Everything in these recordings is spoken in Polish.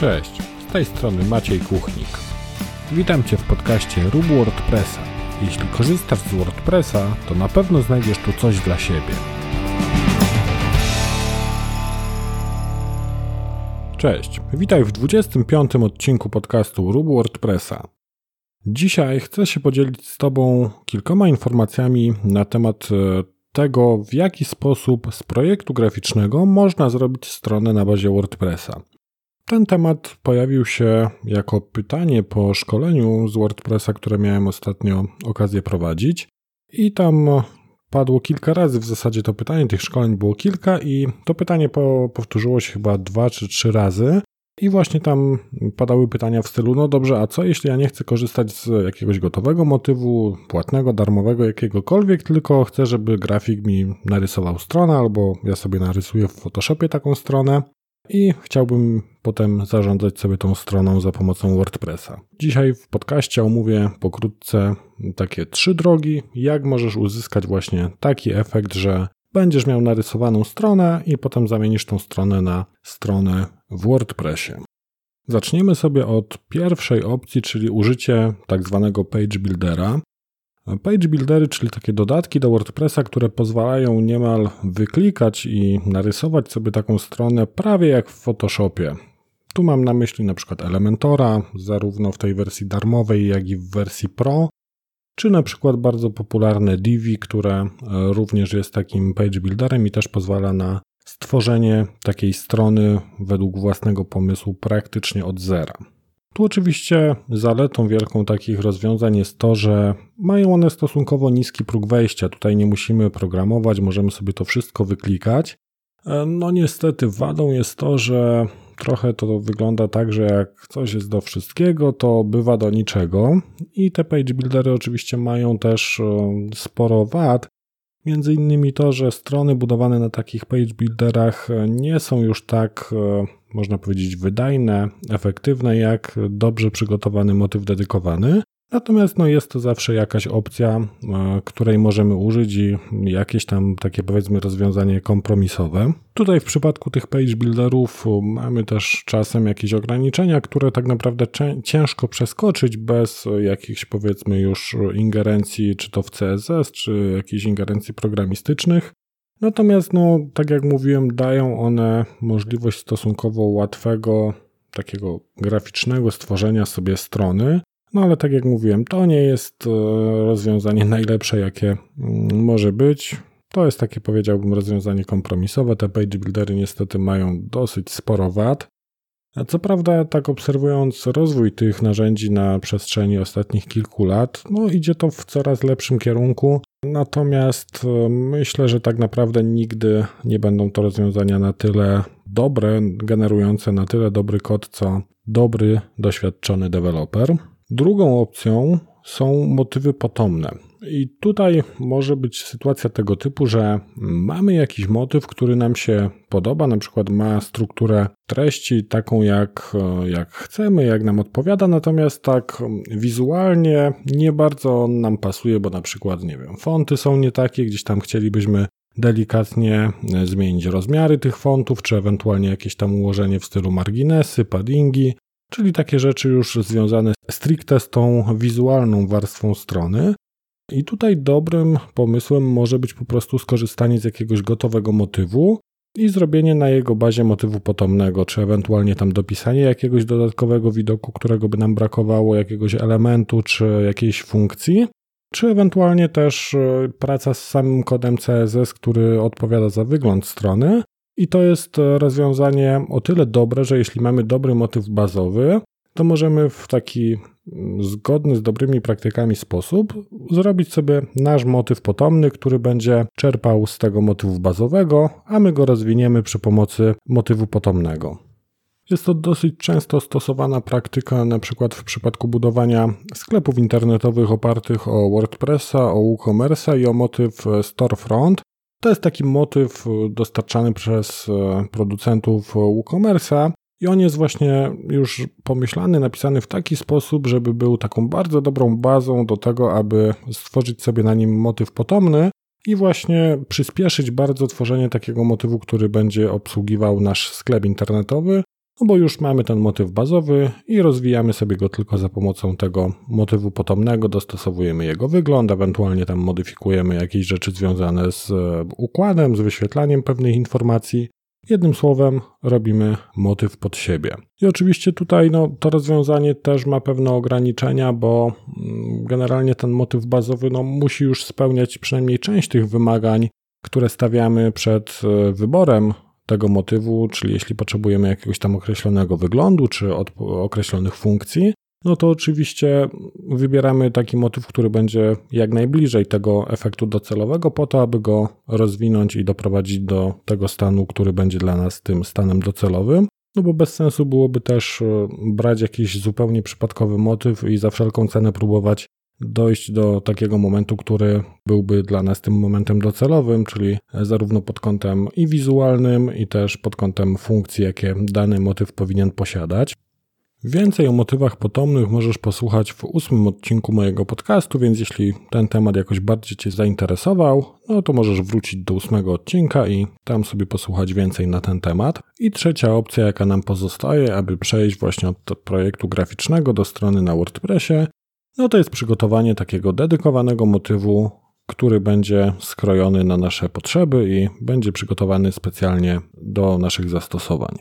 Cześć, z tej strony Maciej Kuchnik. Witam Cię w podcaście Rób WordPressa. Jeśli korzystasz z WordPressa, to na pewno znajdziesz tu coś dla siebie. Cześć, witaj w 25. odcinku podcastu Rób WordPressa. Dzisiaj chcę się podzielić z Tobą kilkoma informacjami na temat e, tego, w jaki sposób z projektu graficznego można zrobić stronę na bazie WordPressa. Ten temat pojawił się jako pytanie po szkoleniu z WordPressa, które miałem ostatnio okazję prowadzić. I tam padło kilka razy w zasadzie to pytanie, tych szkoleń było kilka i to pytanie po, powtórzyło się chyba dwa czy trzy razy. I właśnie tam padały pytania w stylu: No dobrze, a co jeśli ja nie chcę korzystać z jakiegoś gotowego motywu, płatnego, darmowego, jakiegokolwiek, tylko chcę, żeby grafik mi narysował stronę, albo ja sobie narysuję w Photoshopie taką stronę i chciałbym potem zarządzać sobie tą stroną za pomocą WordPressa. Dzisiaj w podcaście omówię pokrótce takie trzy drogi, jak możesz uzyskać właśnie taki efekt, że będziesz miał narysowaną stronę i potem zamienisz tą stronę na stronę w WordPressie. Zaczniemy sobie od pierwszej opcji, czyli użycie tak zwanego page buildera. Page buildery, czyli takie dodatki do WordPressa, które pozwalają niemal wyklikać i narysować sobie taką stronę prawie jak w Photoshopie. Tu mam na myśli na przykład Elementora, zarówno w tej wersji darmowej, jak i w wersji Pro, czy na przykład bardzo popularne Divi, które e, również jest takim page builderem i też pozwala na stworzenie takiej strony według własnego pomysłu praktycznie od zera. Tu oczywiście zaletą wielką takich rozwiązań jest to, że mają one stosunkowo niski próg wejścia. Tutaj nie musimy programować, możemy sobie to wszystko wyklikać. E, no niestety wadą jest to, że trochę to wygląda tak, że jak coś jest do wszystkiego, to bywa do niczego. I te page buildery oczywiście mają też e, sporo wad. Między innymi to, że strony budowane na takich page builderach nie są już tak, e, można powiedzieć, wydajne, efektywne, jak dobrze przygotowany motyw dedykowany. Natomiast no, jest to zawsze jakaś opcja, e, której możemy użyć i jakieś tam takie powiedzmy rozwiązanie kompromisowe. Tutaj w przypadku tych page builderów mamy też czasem jakieś ograniczenia, które tak naprawdę ciężko przeskoczyć bez jakichś powiedzmy już ingerencji, czy to w CSS, czy jakichś ingerencji programistycznych. Natomiast, no, tak jak mówiłem, dają one możliwość stosunkowo łatwego, takiego graficznego stworzenia sobie strony, no ale tak jak mówiłem, to nie jest e, rozwiązanie najlepsze, jakie mm, może być. To jest takie, powiedziałbym, rozwiązanie kompromisowe. Te page buildery niestety mają dosyć sporo wad. Co prawda, tak obserwując rozwój tych narzędzi na przestrzeni ostatnich kilku lat, no idzie to w coraz lepszym kierunku. Natomiast e, myślę, że tak naprawdę nigdy nie będą to rozwiązania na tyle dobre, generujące na tyle dobry kod, co dobry, doświadczony deweloper. Drugą opcją są motywy potomne. I tutaj może być sytuacja tego typu, że mamy jakiś motyw, który nam się podoba, na przykład ma strukturę treści taką jak, jak chcemy, jak nam odpowiada, natomiast tak wizualnie nie bardzo nam pasuje, bo na przykład, nie wiem, fonty są nie takie, gdzieś tam chcielibyśmy delikatnie zmienić rozmiary tych fontów, czy ewentualnie jakieś tam ułożenie w stylu marginesy, paddingi, czyli takie rzeczy już związane stricte z tą wizualną warstwą strony. I tutaj dobrym pomysłem może być po prostu skorzystanie z jakiegoś gotowego motywu i zrobienie na jego bazie motywu potomnego, czy ewentualnie tam dopisanie jakiegoś dodatkowego widoku, którego by nam brakowało, jakiegoś elementu, czy jakiejś funkcji, czy ewentualnie też e, praca z samym kodem CSS, który odpowiada za wygląd strony, i to jest e, rozwiązanie o tyle dobre, że jeśli mamy dobry motyw bazowy, to możemy w taki mm, zgodny z dobrymi praktykami sposób zrobić sobie nasz motyw potomny, który będzie czerpał z tego motywu bazowego, a my go rozwiniemy przy pomocy motywu potomnego. Jest to dosyć często stosowana praktyka, na przykład w przypadku budowania sklepów internetowych opartych o WordPressa, o WooCommerce'a i o motyw e, Storefront, to jest taki motyw e, dostarczany przez e, producentów WooCommerce'a i on jest właśnie już pomyślany, napisany w taki sposób, żeby był taką bardzo dobrą bazą do tego, aby stworzyć sobie na nim motyw potomny i właśnie przyspieszyć bardzo tworzenie takiego motywu, który będzie obsługiwał nasz sklep internetowy no bo już mamy ten motyw bazowy i rozwijamy sobie go tylko za pomocą tego motywu potomnego, dostosowujemy jego wygląd, ewentualnie tam modyfikujemy jakieś rzeczy związane z e, układem, z wyświetlaniem pewnych informacji. Jednym słowem, robimy motyw pod siebie. I oczywiście tutaj no, to rozwiązanie też ma pewne ograniczenia, bo mm, generalnie ten motyw bazowy no, musi już spełniać przynajmniej część tych wymagań, które stawiamy przed e, wyborem tego motywu, czyli jeśli potrzebujemy jakiegoś tam określonego wyglądu czy określonych funkcji, no to oczywiście wybieramy taki motyw, który będzie jak najbliżej tego efektu docelowego, po to, aby go rozwinąć i doprowadzić do tego stanu, który będzie dla nas tym stanem docelowym. No bo bez sensu byłoby też e, brać jakiś zupełnie przypadkowy motyw i za wszelką cenę próbować dojść do takiego momentu, który byłby dla nas tym momentem docelowym, czyli zarówno pod kątem i wizualnym, i też pod kątem funkcji, jakie dany motyw powinien posiadać. Więcej o motywach potomnych możesz posłuchać w ósmym odcinku mojego podcastu, więc jeśli ten temat jakoś bardziej Cię zainteresował, no to możesz wrócić do ósmego odcinka i tam sobie posłuchać więcej na ten temat. I trzecia opcja, jaka nam pozostaje, aby przejść właśnie od projektu graficznego do strony na WordPressie, no to jest przygotowanie takiego dedykowanego motywu, który będzie skrojony na nasze potrzeby i będzie przygotowany specjalnie do naszych zastosowań.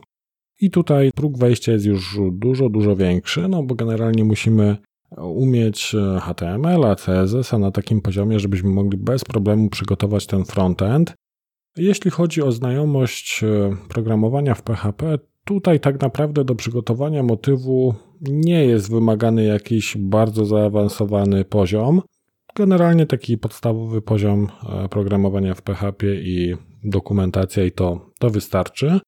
I tutaj próg wejścia jest już dużo, dużo większy, no bo generalnie musimy umieć HTML, CSS a na takim poziomie, żebyśmy mogli bez problemu przygotować ten frontend. Jeśli chodzi o znajomość e, programowania w PHP, tutaj tak naprawdę do przygotowania motywu nie jest wymagany jakiś bardzo zaawansowany poziom. Generalnie taki podstawowy poziom e, programowania w PHP i dokumentacja i to, to wystarczy.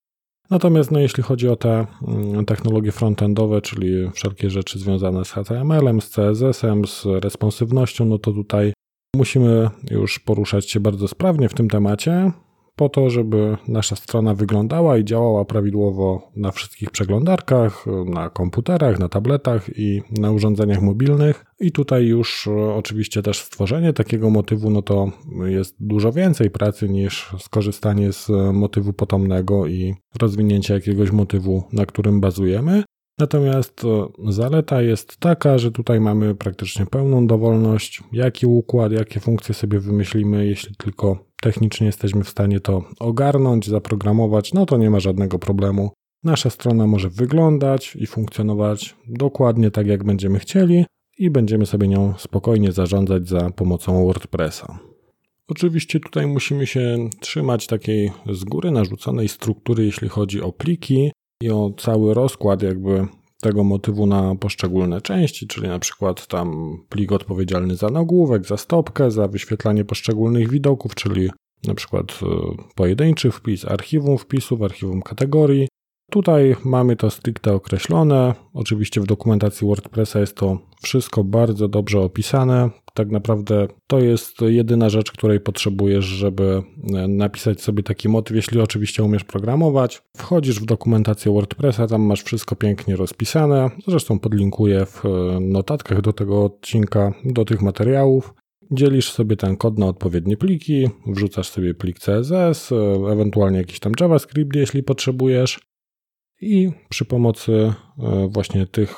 Natomiast no, jeśli chodzi o te mm, technologie frontendowe, czyli wszelkie rzeczy związane z HTML-em, z CSS-em, z responsywnością, no to tutaj musimy już poruszać się bardzo sprawnie w tym temacie po to, żeby nasza strona wyglądała i działała prawidłowo na wszystkich przeglądarkach, na komputerach, na tabletach i na urządzeniach mobilnych. I tutaj już e, oczywiście też stworzenie takiego motywu, no to jest dużo więcej pracy niż skorzystanie z motywu potomnego i rozwinięcie jakiegoś motywu, na którym bazujemy. Natomiast e, zaleta jest taka, że tutaj mamy praktycznie pełną dowolność, jaki układ, jakie funkcje sobie wymyślimy, jeśli tylko technicznie jesteśmy w stanie to ogarnąć, zaprogramować, no to nie ma żadnego problemu. Nasza strona może wyglądać i funkcjonować dokładnie tak, jak będziemy chcieli, i będziemy sobie nią spokojnie zarządzać za pomocą WordPressa. Oczywiście tutaj musimy się trzymać takiej z góry narzuconej struktury, jeśli chodzi o pliki i o cały rozkład jakby tego motywu na poszczególne części, czyli na przykład tam plik odpowiedzialny za nagłówek, za stopkę, za wyświetlanie poszczególnych widoków, czyli na przykład e, pojedynczy wpis, archiwum wpisów, archiwum kategorii. Tutaj mamy to stricte określone. Oczywiście w dokumentacji WordPressa jest to wszystko bardzo dobrze opisane tak naprawdę to jest jedyna rzecz, której potrzebujesz, żeby e, napisać sobie taki motyw, jeśli oczywiście umiesz programować. Wchodzisz w dokumentację WordPressa, tam masz wszystko pięknie rozpisane. Zresztą podlinkuję w e, notatkach do tego odcinka, do tych materiałów. Dzielisz sobie ten kod na odpowiednie pliki, wrzucasz sobie plik CSS, e, ewentualnie jakiś tam JavaScript, jeśli potrzebujesz. I przy pomocy właśnie tych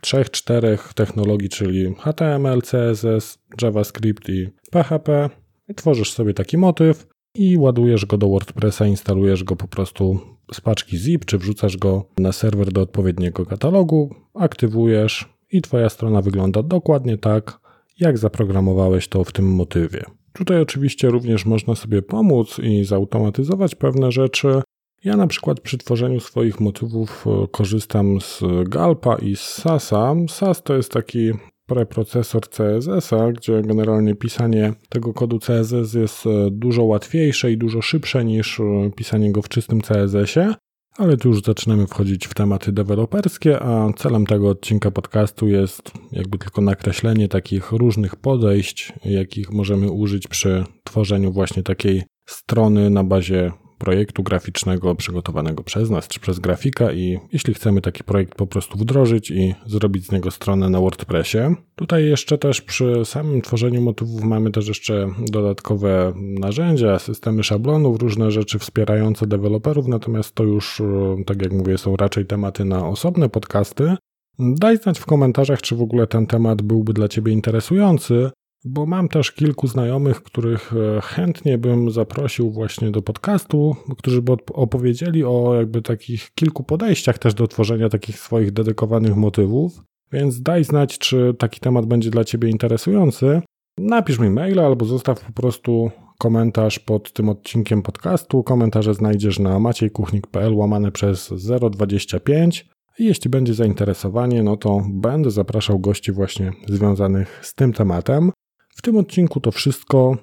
trzech, czterech technologii, czyli HTML, CSS, JavaScript i PHP. Tworzysz sobie taki motyw i ładujesz go do WordPressa, instalujesz go po prostu z paczki zip, czy wrzucasz go na serwer do odpowiedniego katalogu, aktywujesz i Twoja strona wygląda dokładnie tak, jak zaprogramowałeś to w tym motywie. Tutaj oczywiście również można sobie pomóc i zautomatyzować pewne rzeczy, ja na przykład przy tworzeniu swoich motywów e, korzystam z Galpa i z Sasa. SAS to jest taki preprocesor CSS-a, gdzie generalnie pisanie tego kodu CSS jest e, dużo łatwiejsze i dużo szybsze niż e, pisanie go w czystym CSS-ie. Ale tu już zaczynamy wchodzić w tematy deweloperskie, a celem tego odcinka podcastu jest jakby tylko nakreślenie takich różnych podejść, jakich możemy użyć przy tworzeniu właśnie takiej strony na bazie projektu graficznego przygotowanego przez nas czy przez grafika i jeśli chcemy taki projekt po prostu wdrożyć i zrobić z niego stronę na WordPressie. Tutaj jeszcze też przy samym tworzeniu motywów mamy też jeszcze dodatkowe narzędzia, systemy szablonów, różne rzeczy wspierające deweloperów, natomiast to już, e, tak jak mówię, są raczej tematy na osobne podcasty. Daj znać w komentarzach, czy w ogóle ten temat byłby dla Ciebie interesujący, bo mam też kilku znajomych, których e, chętnie bym zaprosił właśnie do podcastu, którzy by opowiedzieli o jakby takich kilku podejściach też do tworzenia takich swoich dedykowanych motywów. Więc daj znać, czy taki temat będzie dla Ciebie interesujący. Napisz mi maila albo zostaw po prostu komentarz pod tym odcinkiem podcastu. Komentarze znajdziesz na maciejkuchnik.pl łamane przez 025. I jeśli będzie zainteresowanie, no to będę zapraszał gości właśnie związanych z tym tematem. W tym odcinku to wszystko.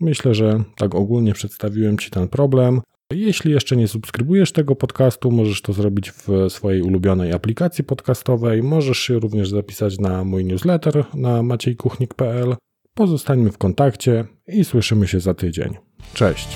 Myślę, że tak ogólnie przedstawiłem Ci ten problem. Jeśli jeszcze nie subskrybujesz tego podcastu, możesz to zrobić w swojej ulubionej aplikacji podcastowej. Możesz się również zapisać na mój newsletter na maciejkuchnik.pl. Pozostańmy w kontakcie i słyszymy się za tydzień. Cześć!